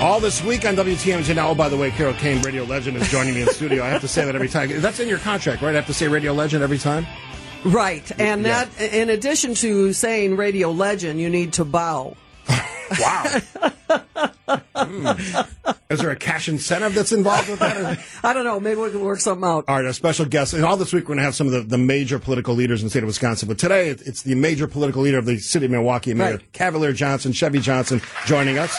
All this week on WTMJ. Now, oh, by the way, Carol Kane, radio legend, is joining me in studio. I have to say that every time. That's in your contract, right? I have to say radio legend every time? Right. And Yeah. that, in addition to saying radio legend, you need to bow. Wow. Hmm. Is there a cash incentive that's involved with that? I don't know. Maybe we can work something out. All right, our special guest. And all this week, we're going to have some of the, the major political leaders in the state of Wisconsin. But today, it's the major political leader of the city of Milwaukee, Mayor Right. Cavalier Johnson, Chevy Johnson, joining us.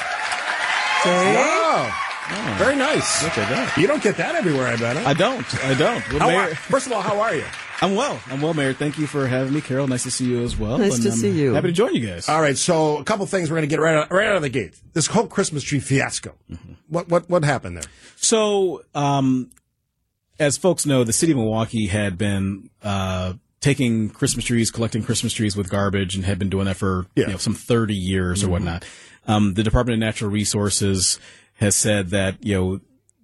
Okay. Wow. Very nice. Look at that. You don't get that everywhere, I bet. huh? I don't. I don't. Well, How Mayor, are, first of all, how are you? I'm well. I'm well, Mayor. Thank you for having me, Carol. Nice to see you as well. Nice And to I'm see you. Happy to join you guys. All right, so a couple things we're going to get right out, right out of the gate. This whole Christmas tree fiasco. What what what happened there? So, um, as folks know, the city of Milwaukee had been uh, taking Christmas trees, collecting Christmas trees with garbage, and had been doing that for Yeah. you know, some 30 years or whatnot. Um, the Department of Natural Resources has said that you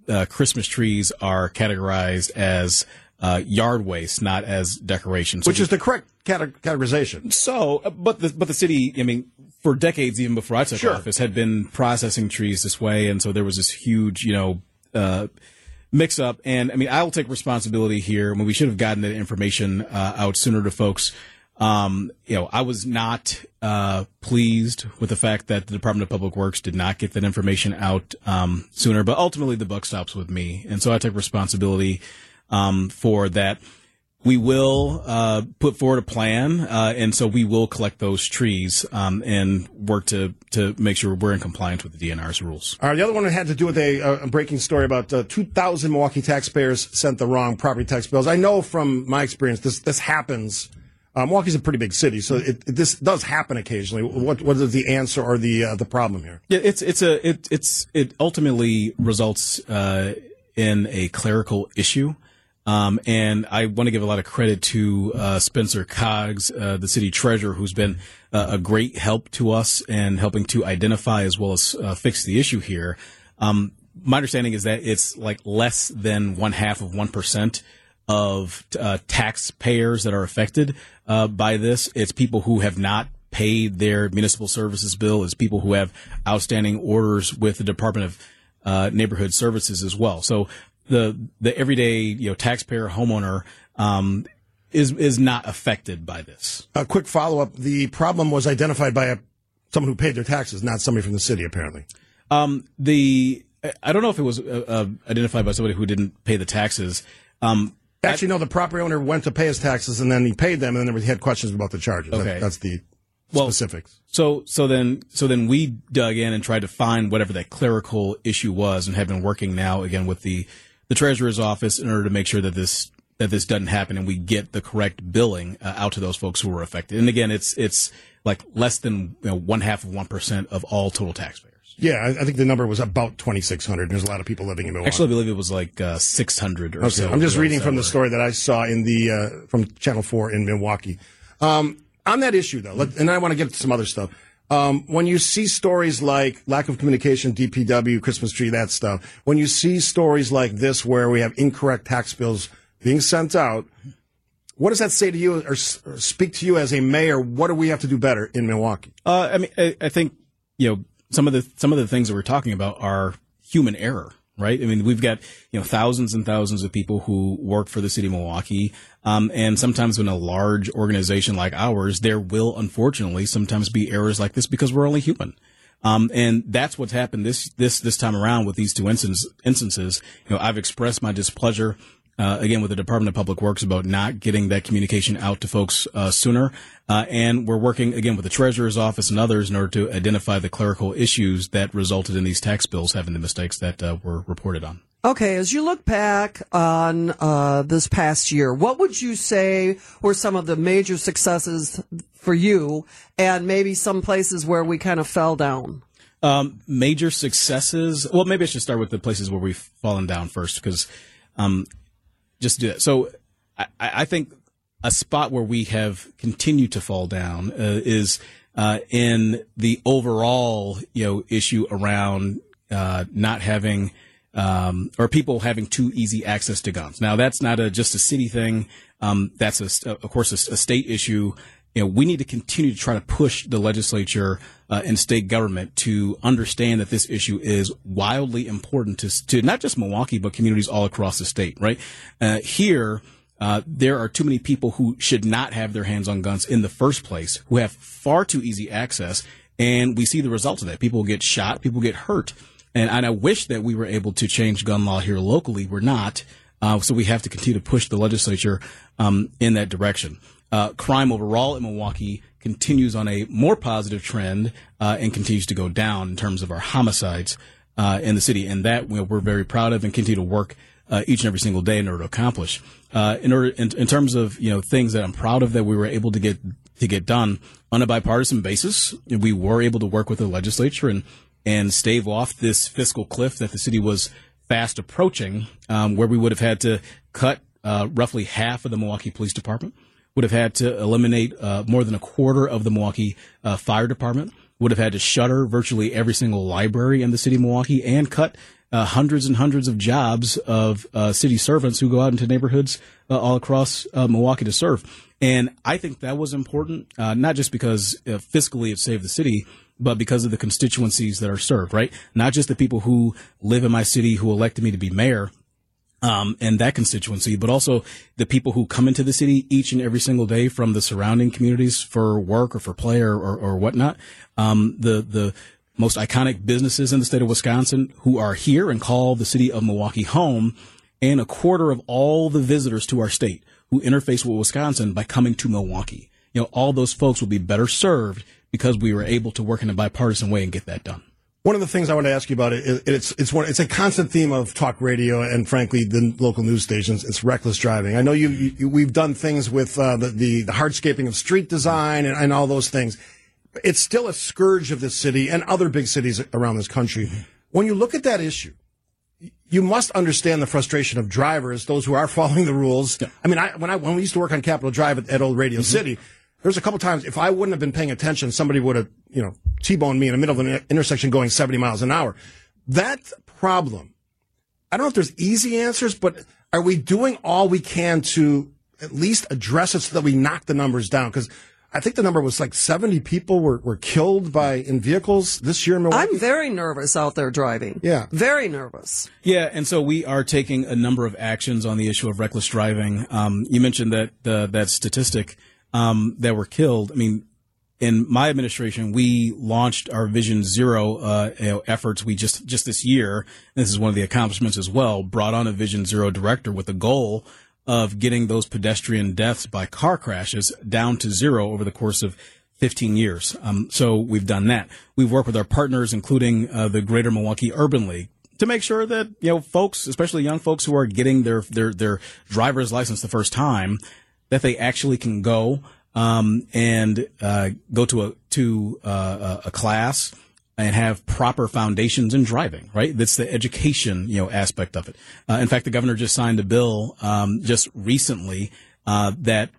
know uh, Christmas trees are categorized as uh, yard waste, not as decorations, So Which is the correct cate- categorization. So, uh, but the but the city, I mean, for decades, even before I took Sure. office, had been processing trees this way, and so there was this huge, you know, uh, mix up. And I mean, I will take responsibility here. When we should have gotten that information uh, out sooner to folks. Um, you know, I was not uh, pleased with the fact that the Department of Public Works did not get that information out um, sooner. But ultimately, the buck stops with me, and so I take responsibility um, for that we will uh, put forward a plan, uh, and so we will collect those trees um, and work to to make sure we're in compliance with the DNR's rules. All right, the other one had to do with a, breaking story about uh, 2,000 Milwaukee taxpayers sent the wrong property tax bills. I know from my experience this this happens. Uh, Milwaukee's a pretty big city, so it, it, this does happen occasionally. What what is the answer or the uh, the problem here? Yeah, it's it's a it it's it ultimately results uh, in a clerical issue. Um, and I want to give a lot of credit to uh, Spencer Coggs, uh, the city treasurer, who's been uh, a great help to us and helping to identify as well as fix the issue here. Um, my understanding is that it's like less than one half of one percent of uh, taxpayers that are affected uh, by this. It's people who have not paid their municipal services bill. It's people who have outstanding orders with the Department of uh, Neighborhood Services as well. So the the everyday you know taxpayer homeowner um, is is not affected by this. A quick follow up: the problem was identified by a someone who paid their taxes, not somebody from the city, apparently. Um, the I- don't know if it was uh, uh, identified by somebody who didn't pay the taxes. Um, Actually, no. The property owner went to pay his taxes, and then he paid them, and then he had questions about the charges. That- Okay. that's the Well, specifics. So so then so then we dug in and tried to find whatever that clerical issue was, and have been working now again with the the treasurer's office in order to make sure that this that this doesn't happen and we get the correct billing uh, out to those folks who were affected. And again, it's it's like less than you know, one half of one percent of all total taxpayers. Yeah, I, I think the number was about twenty six hundred. There's a lot of people living in Milwaukee. Actually, I believe it was like uh, six hundred or Okay, so. I'm just reading from the story that I saw in the uh, from Channel Four in Milwaukee. Um, on that issue, though, let, and I want to get to some other stuff. Um, when you see stories like lack of communication, DPW, Christmas tree, that stuff, when you see stories like this where we have incorrect tax bills being sent out, what does that say to you or, or speak to you as a mayor? What do we have to do better in Milwaukee? Uh, I mean, I, I think you know some of the some of the things that we're talking about are human error, right? I mean, we've got you know thousands and thousands of people who work for the city of Milwaukee, um, and sometimes in a large organization like ours, there will unfortunately sometimes be errors like this because we're only human. Um, and that's what's happened this this this time around with these two instances. Instances, you know, I've expressed my displeasure uh, again with the Department of Public Works about not getting that communication out to folks uh, sooner, uh, and we're working again with the Treasurer's Office and others in order to identify the clerical issues that resulted in these tax bills having the mistakes that uh, were reported on. Okay, as you look back on uh, this past year, what would you say were some of the major successes for you, and maybe some places where we kind of fell down? Um, major successes. Well, maybe I should start with the places where we've fallen down first, because um, just do that. So, I, I think a spot where we have continued to fall down uh, is uh, in the overall, you know, issue around uh, not having um, or people having too easy access to guns. Now, that's not a, just a city thing. Um, that's a, of course a, a state issue. You know, we need to continue to try to push the legislature uh, and state government to understand that this issue is wildly important to, to not just Milwaukee, but communities all across the state, right? Uh, here, uh, there are too many people who should not have their hands on guns in the first place, who have far too easy access. And we see the results of that. People get shot, people get hurt. And, and I wish that we were able to change gun law here locally. We're not. Uh, so we have to continue to push the legislature um, in that direction. Uh, crime overall in Milwaukee continues on a more positive trend uh, and continues to go down in terms of our homicides uh, in the city, and that we're very proud of and continue to work uh, each and every single day in order to accomplish. Uh, in order, in, in, terms of you know things that I'm proud of that we were able to get to get done on a bipartisan basis, we were able to work with the legislature and and stave off this fiscal cliff that the city was fast approaching, um, where we would have had to cut uh, roughly half of the Milwaukee Police Department, would have had to eliminate uh, more than a quarter of the Milwaukee uh, Fire Department, would have had to shutter virtually every single library in the city of Milwaukee, and cut uh, hundreds and hundreds of jobs of uh, city servants who go out into neighborhoods uh, all across Milwaukee to serve. And I think that was important, not just because fiscally it saved the city, but because of the constituencies that are served, right? Not just the people who live in my city who elected me to be mayor, um, and that constituency, but also the people who come into the city each and every single day from the surrounding communities for work or for play or, or, or whatnot. Um, the, the most iconic businesses in the state of Wisconsin who are here and call the city of Milwaukee home and a quarter of all the visitors to our state who interface with Wisconsin by coming to Milwaukee. You know, all those folks will be better served because we were able to work in a bipartisan way and get that done. One of the things I want to ask you about it, it's it's one it's a constant theme of talk radio and frankly the local news stations. It's reckless driving. I know you, you we've done things with uh, the, the, the hardscaping of street design and, and all those things. It's still a scourge of this city and other big cities around this country. When you look at that issue, you must understand the frustration of drivers, those who are following the rules. I mean, I, when I when we used to work on Capitol Drive at, at Old Radio mm-hmm. City there's a couple times if I wouldn't have been paying attention, somebody would have, you know, T-boned me in the middle of an intersection going 70 miles an hour. That problem, I don't know if there's easy answers, but are we doing all we can to at least address it so that we knock the numbers down? Because I think the number was like 70 people were, were killed by in vehicles this year in Milwaukee. I'm very nervous out there driving. Yeah. Very nervous. Yeah. And so we are taking a number of actions on the issue of reckless driving. Um, you mentioned that, uh, that statistic um, that were killed. I mean, in my administration, we launched our Vision Zero uh, you know, efforts. We just just this year, this is one of the accomplishments as well, brought on a Vision Zero director with the goal of getting those pedestrian deaths by car crashes down to zero over the course of 15 years. Um, so we've done that. We've worked with our partners, including uh, the Greater Milwaukee Urban League, to make sure that you know folks, especially young folks who are getting their their their driver's license the first time, that they actually can go um, and uh, go to a to uh, a class and have proper foundations in driving. Right, that's the education you know aspect of it. Uh, in fact, the governor just signed a bill um, just recently uh, that,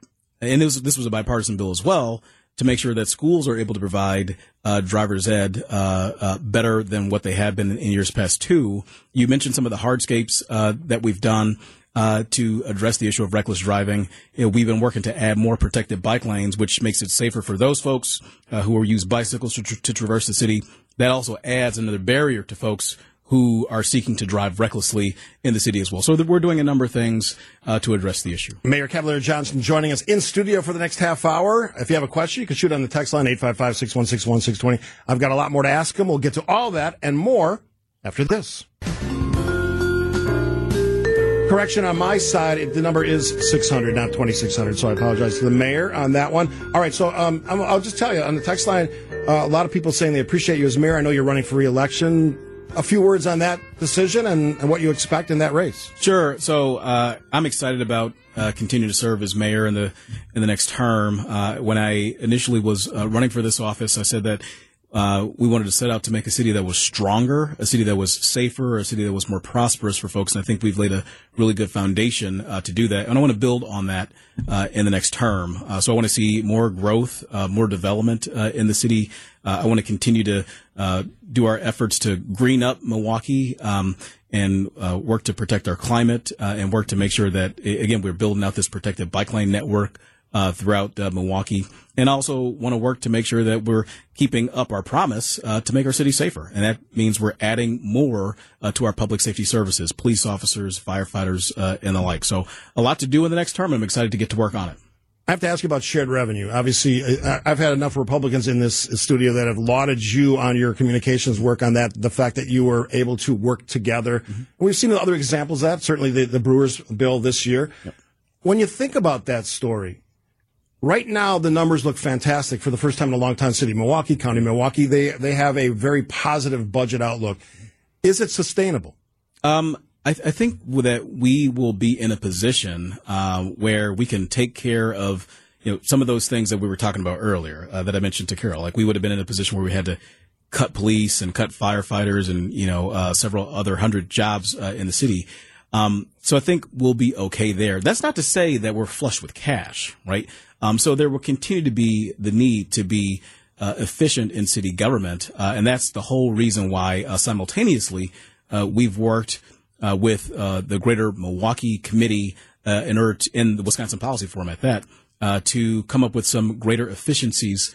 and this this was a bipartisan bill as well to make sure that schools are able to provide uh, driver's ed uh, better than what they have been in years past. Too, you mentioned some of the hardscapes that we've done uh, to address the issue of reckless driving. You know, we've been working to add more protected bike lanes, which makes it safer for those folks uh, who use bicycles to, to, traverse the city. That also adds another barrier to folks who are seeking to drive recklessly in the city as well. So we're doing a number of things uh, to address the issue. Mayor Cavalier Johnson joining us in studio for the next half hour. If you have a question, you can shoot on the text line 855-616-1620. I've got a lot more to ask him. We'll get to all that and more after this. Correction on my side, the number is 600, not 2600. So I apologize to the mayor on that one. All right, so um, I'll just tell you on the text line, uh, a lot of people saying they appreciate you as mayor. I know you're running for reelection. A few words on that decision and, and what you expect in that race. Sure. So uh, I'm excited about uh, continuing to serve as mayor in the in the next term. Uh, when I initially was uh, running for this office, I said that uh, we wanted to set out to make a city that was stronger, a city that was safer, a city that was more prosperous for folks. And I think we've laid a really good foundation uh, to do that. And I want to build on that uh, in the next term. Uh, so I want to see more growth, uh, more development in the city. I want to continue to do our efforts to green up Milwaukee. Um, and work to protect our climate and work to make sure that again we're building out this protected bike lane network uh, throughout uh, Milwaukee, and also want to work to make sure that we're keeping up our promise uh, to make our city safer, and that means we're adding more uh, to our public safety services, police officers, firefighters, uh, and the like. So a lot to do in the next term. I'm excited to get to work on it. I have to ask you about shared revenue. Obviously, I- I've had enough Republicans in this studio that have lauded you on your communications work on that, the fact that you were able to work together. We've seen other examples of that, certainly the, the Brewers bill this year. When you think about that story, right now the numbers look fantastic for the first time in a long time. City Milwaukee, County Milwaukee, they, they have a very positive budget outlook. Is it sustainable? Um, I, I think that we will be in a position um, where we can take care of you know some of those things that we were talking about earlier uh, that I mentioned to Carol. Like we would have been in a position where we had to cut police and cut firefighters and you know uh, several other hundred jobs uh, in the city. Um, so I think we'll be okay there. That's not to say that we're flush with cash, right? Um, so there will continue to be the need to be uh, efficient in city government, uh, and that's the whole reason why uh, simultaneously uh, we've worked uh, with uh, the Greater Milwaukee Committee in order to, in the Wisconsin Policy Forum at that to come up with some greater efficiencies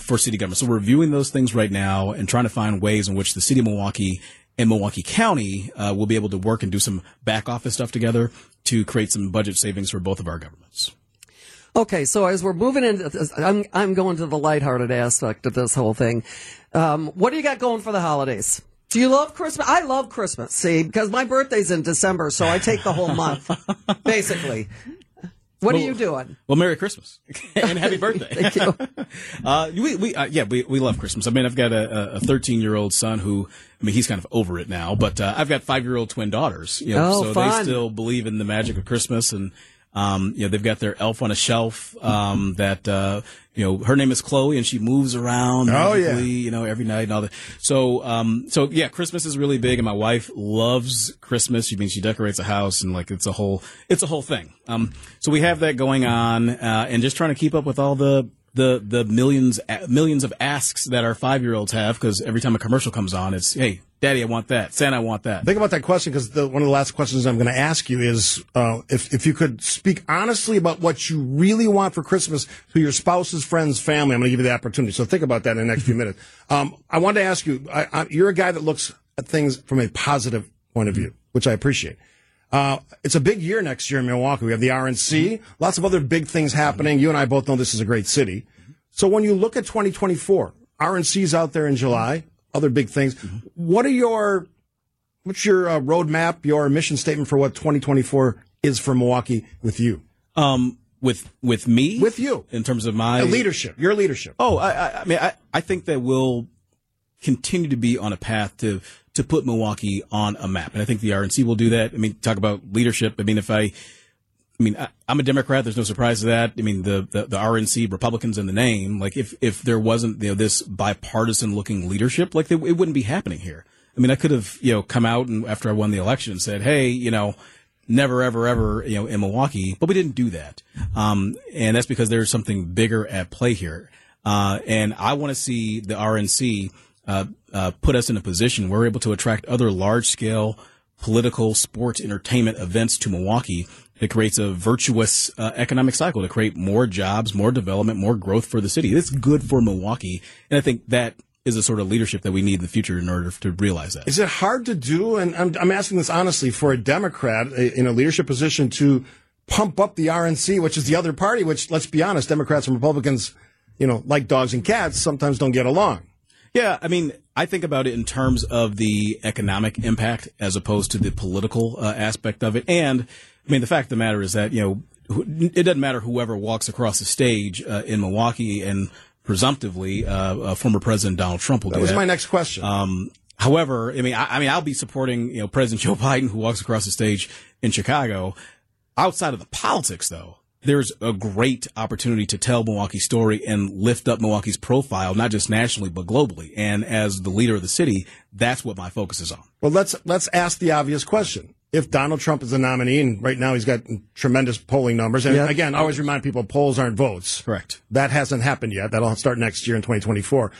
for city government. So we're reviewing those things right now and trying to find ways in which the city of Milwaukee and Milwaukee County uh, will be able to work and do some back office stuff together to create some budget savings for both of our governments. Okay, so as we're moving into this, I'm I'm going to the lighthearted aspect of this whole thing. Um, what do you got going for the holidays? Do you love Christmas? I love Christmas. See, because my birthday's in December, so I take the whole month, basically. What are you doing? Well, Merry Christmas and Happy Birthday. Thank you. Uh, we, we, uh, yeah, we, we love Christmas. I mean, I've got a, a 13 year old son who, I mean, he's kind of over it now, but, uh, I've got five year old twin daughters, you know, Oh, so fun. they still believe in the magic of Christmas and, um, you know, they've got their elf on a shelf, um, that, uh, you know, her name is Chloe and she moves around. Oh, yeah. You know, every night and all that. So, um, so yeah, Christmas is really big and my wife loves Christmas. She means she decorates a house and like it's a whole, it's a whole thing. Um, so we have that going on, uh, and just trying to keep up with all the, the the millions millions of asks that our five year olds have because every time a commercial comes on, it's hey, Daddy, I want that. Santa, I want that. Think about that question because one of the last questions I'm going to ask you is uh, if if you could speak honestly about what you really want for Christmas to your spouse's friends, family. I'm going to give you the opportunity. So think about that in the next few minutes. Um, I wanted to ask you. I, I, you're a guy that looks at things from a positive point of view, which I appreciate. Uh, it's a big year next year in Milwaukee. We have the RNC, lots of other big things happening. You and I both know this is a great city. So when you look at 2024, RNC's out there in July, other big things. What are your What's your uh, roadmap, your mission statement for what 2024 is for Milwaukee with you? Um, with with me, With you. in terms of my Uh, leadership, your leadership. Oh, I, I, I mean, I, I think that we'll continue to be on a path to to put Milwaukee on a map, and I think the RNC will do that. I mean, talk about leadership. I mean, if I, I mean, I, I'm a Democrat. There's no surprise to that. I mean, the, the the RNC, Republicans in the name. Like, if if there wasn't you know this bipartisan looking leadership, like they, it wouldn't be happening here. I mean, I could have you know come out and after I won the election and said, hey, you know. Never, ever, ever, you know, in Milwaukee, but we didn't do that, um, and that's because there's something bigger at play here. Uh, and I want to see the RNC uh, uh, put us in a position where we're able to attract other large scale political, sports, entertainment events to Milwaukee. It creates a virtuous uh, economic cycle to create more jobs, more development, more growth for the city. It's good for Milwaukee. And I think that is the sort of leadership that we need in the future in order to realize that. Is it hard to do? And I'm, I'm asking this honestly for a Democrat in a leadership position to pump up the RNC, which is the other party, which let's be honest, Democrats and Republicans, you know, like dogs and cats, sometimes don't get along. Yeah, I mean, I think about it in terms of the economic impact as opposed to the political uh, aspect of it. And I mean, the fact of the matter is that you know, it doesn't matter whoever walks across the stage uh, in Milwaukee, and presumptively, uh, uh, former President Donald Trump will That do was that. my next question. Um, however, I mean, I, I mean, I'll be supporting you know President Joe Biden who walks across the stage in Chicago. Outside of the politics, though, there's a great opportunity to tell Milwaukee's story and lift up Milwaukee's profile, not just nationally but globally. And as the leader of the city, that's what my focus is on. Well, let's let's ask the obvious question. If Donald Trump is the nominee, and right now he's got tremendous polling numbers, and Yeah. again, I always remind people polls aren't votes. Correct. That hasn't happened yet. That'll start next year in 2024.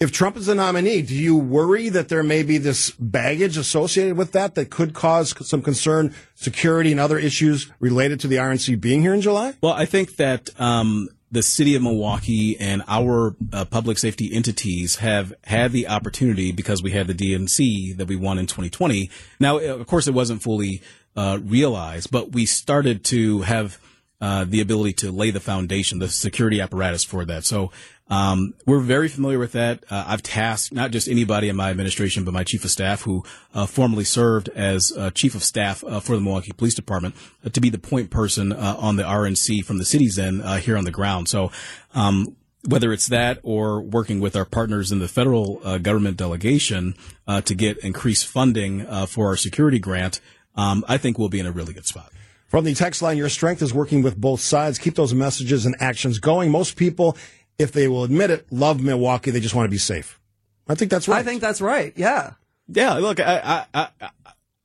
If Trump is the nominee, do you worry that there may be this baggage associated with that that could cause some concern, security, and other issues related to the RNC being here in July? Well, I think that um, the city of Milwaukee and our uh, public safety entities have had the opportunity because we had the DNC that we won in 2020. Now, of course, it wasn't fully uh, realized, but we started to have uh, the ability to lay the foundation, the security apparatus for that. So um, we're very familiar with that. Uh, I've tasked not just anybody in my administration, but my chief of staff, who uh, formerly served as uh, chief of staff uh, for the Milwaukee Police Department, uh, to be the point person uh, on the RNC from the city's end here on the ground. So. Um, whether it's that or working with our partners in the federal government delegation to get increased funding for our security grant, um, I think we'll be in a really good spot. From the text line, your strength is working with both sides. Keep those messages and actions going. Most people if they will admit it, love Milwaukee. They just want to be safe. I think that's right. I think that's right. Yeah. Yeah. Look, I, I,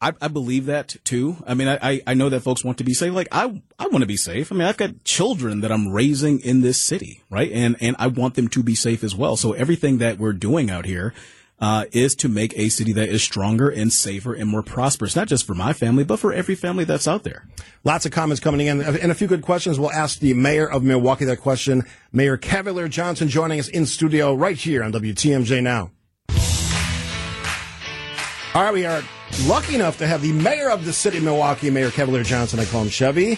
I, I believe that too. I mean, I, I know that folks want to be safe. Like I, I want to be safe. I mean, I've got children that I'm raising in this city, right? And, and I want them to be safe as well. So everything that we're doing out here, uh, is to make a city that is stronger and safer and more prosperous, not just for my family, but for every family that's out there. Lots of comments coming in and a few good questions. We'll ask the mayor of Milwaukee that question. Mayor Cavalier Johnson joining us in studio right here on WTMJ Now. All right, we are lucky enough to have the mayor of the city of Milwaukee, Mayor Cavalier Johnson. I call him Chevy.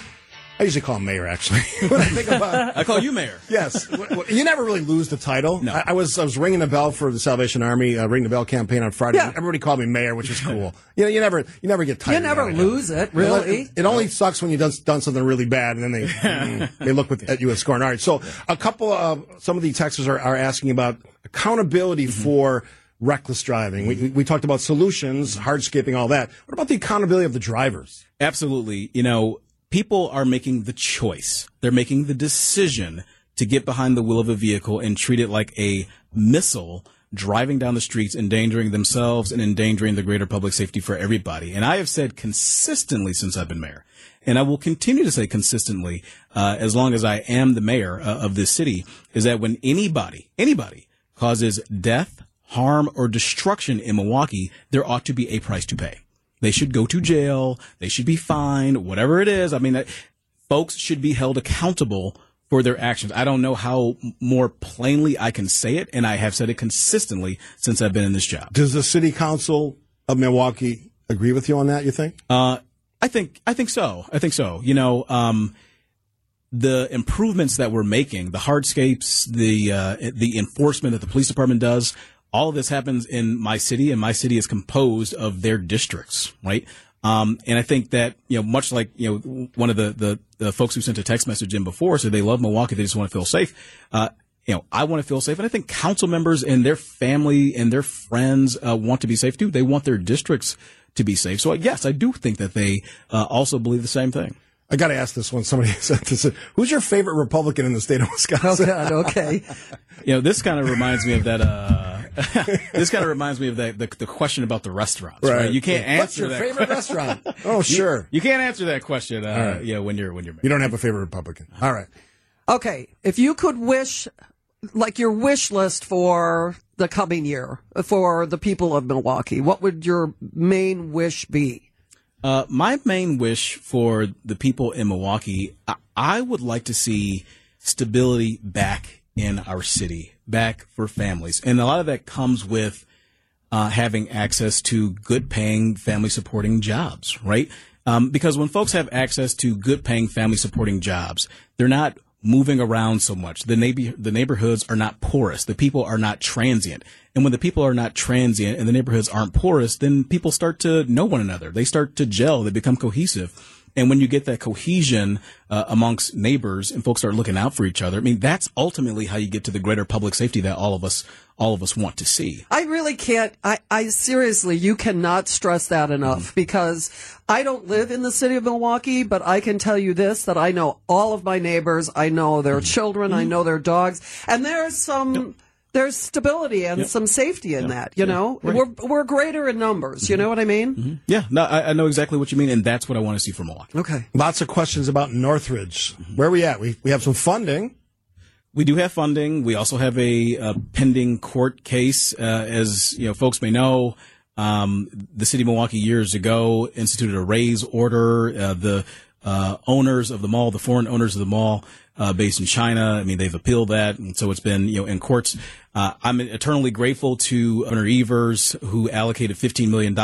I usually call him mayor, actually. when I think about, I call you mayor. Yes, you never really lose the title. No. I, I was I was ringing the bell for the Salvation Army, uh, ring the bell campaign on Friday. Yeah. Everybody called me mayor, which is cool. you know, you never you never get tired. You never lose it, really. It, it, only sucks when you've done, done something really bad, and then they mm, they look with, at you with scorn. All right, so a couple of some of the texters are, are asking about accountability mm-hmm. for reckless driving. We, we talked about solutions, hardscaping, all that. What about the accountability of the drivers? Absolutely. You know, people are making the choice. They're making the decision to get behind the wheel of a vehicle and treat it like a missile driving down the streets, endangering themselves and endangering the greater public safety for everybody. And I have said consistently since I've been mayor, and I will continue to say consistently uh, as long as I am the mayor uh, of this city, is that when anybody, anybody causes death, harm, or destruction in Milwaukee, there ought to be a price to pay. They should go to jail. They should be fined, whatever it is. I mean, that, folks should be held accountable for their actions. I don't know how more plainly I can say it, and I have said it consistently since I've been in this job. Does the city council of Milwaukee agree with you on that? You think? Uh, I think I think so. I think so. You know, um, the improvements that we're making, the hardscapes, the uh, the enforcement that the police department does, all of this happens in my city, and my city is composed of their districts, right? Um, and I think that, you know, much like, you know, one of the, the, the, folks who sent a text message in before said they love Milwaukee, they just want to feel safe. Uh, you know, I want to feel safe, and I think council members and their family and their friends uh, want to be safe too. They want their districts to be safe. So yes, I do think that they uh, also believe the same thing. I got to ask this one. Somebody said this. Who's your favorite Republican in the state of Wisconsin? Oh God, okay. you know, this kind of reminds me of that. Uh, this kind of reminds me of that the, the, question about the restaurants. Right. right? You can't answer. What's your that favorite restaurant? Oh, sure. You, you, can't answer that question. Uh, right. Yeah, when you're when you're. Married. You don't have a favorite Republican. All right. Okay, if you could wish, like your wish list for the coming year for the people of Milwaukee, what would your main wish be? Uh, my main wish for the people in Milwaukee, I, I would like to see stability back in our city, back for families. And a lot of that comes with uh, having access to good paying family supporting jobs, right? Um, because when folks have access to good paying family supporting jobs, they're not moving around so much. The neighbor, the neighborhoods are not porous. The people are not transient. And when the people are not transient and the neighborhoods aren't porous, then people start to know one another. They start to gel. They become cohesive. And when you get that cohesion uh, amongst neighbors and folks start looking out for each other, I mean, that's ultimately how you get to the greater public safety that all of us, all of us want to see. I really can't. I, I seriously, you cannot stress that enough mm. because I don't live in the city of Milwaukee, but I can tell you this: that I know all of my neighbors. I know their mm. children. Mm. I mm-hmm. know their dogs, and there's some. Yep there's stability and yep. some safety in yep. that. You know, right. we're we're greater in numbers. Mm-hmm. You know what I mean? Mm-hmm. Yeah, no, I, I, know exactly what you mean, and that's what I want to see from Milwaukee. Okay. Lots of questions about Northridge. Mm-hmm. Where are we at? We we have some funding. We do have funding. We also have a, a pending court case. Uh, as you know, folks may know, um, the city of Milwaukee years ago instituted a raze order. Uh, the uh, owners of the mall, the foreign owners of the mall, uh, based in China. I mean, they've appealed that, and so it's been you know in courts. Uh, I'm eternally grateful to Governor Evers, who allocated $15 million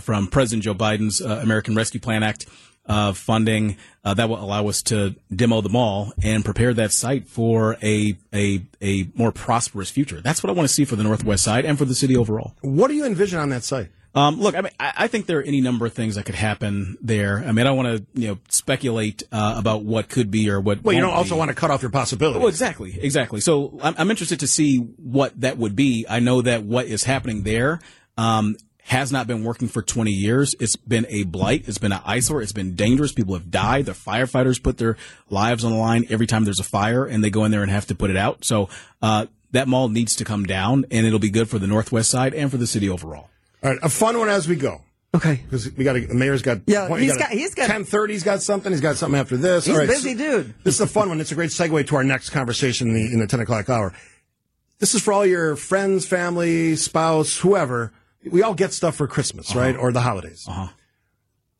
from President Joe Biden's uh, American Rescue Plan Act uh, funding uh, that will allow us to demo the mall and prepare that site for a, a a more prosperous future. That's what I want to see for the Northwest Side and for the city overall. What do you envision on that site? Um, look, I mean, I, I think there are any number of things that could happen there. I mean, I don't want to, you know, speculate uh, about what could be or what. Well, you don't also be. want to cut off your possibilities. Well, exactly, exactly. So I'm, I'm interested to see what that would be. I know that what is happening there um, has not been working for 20 years. It's been a blight. It's been an eyesore. It's been dangerous. People have died. The firefighters put their lives on the line every time there's a fire, and they go in there and have to put it out. So uh, that mall needs to come down, and it'll be good for the Northwest Side and for the city overall. All right, a fun one as we go. Okay. Because we got the mayor's got Yeah, point, you he's got- he's got- ten thirty. He's got something. He's got something after this. He's All a busy so- dude. This is a fun one. It's a great segue to our next conversation in the, in the ten o'clock hour. This is for all your friends, family, spouse, whoever. We all get stuff for Christmas, right, or the holidays. Uh-huh.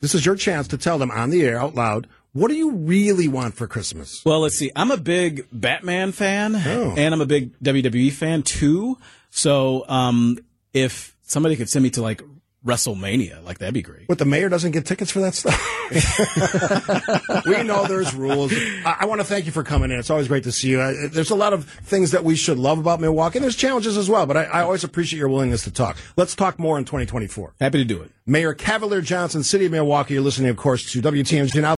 This is your chance to tell them on the air out loud. What do you really want for Christmas? Well, let's see. I'm a big Batman fan, Oh. and I'm a big WWE fan too. So, um, if somebody could send me to like WrestleMania, like that'd be great. But the mayor doesn't get tickets for that stuff? we know there's rules. I, I want to thank you for coming in. It's always great to see you. I, there's a lot of things that we should love about Milwaukee, and there's challenges as well. But I, I always appreciate your willingness to talk. Let's talk more in 2024. Happy to do it. Mayor Cavalier Johnson, City of Milwaukee. You're listening, of course, to WTMJ. Now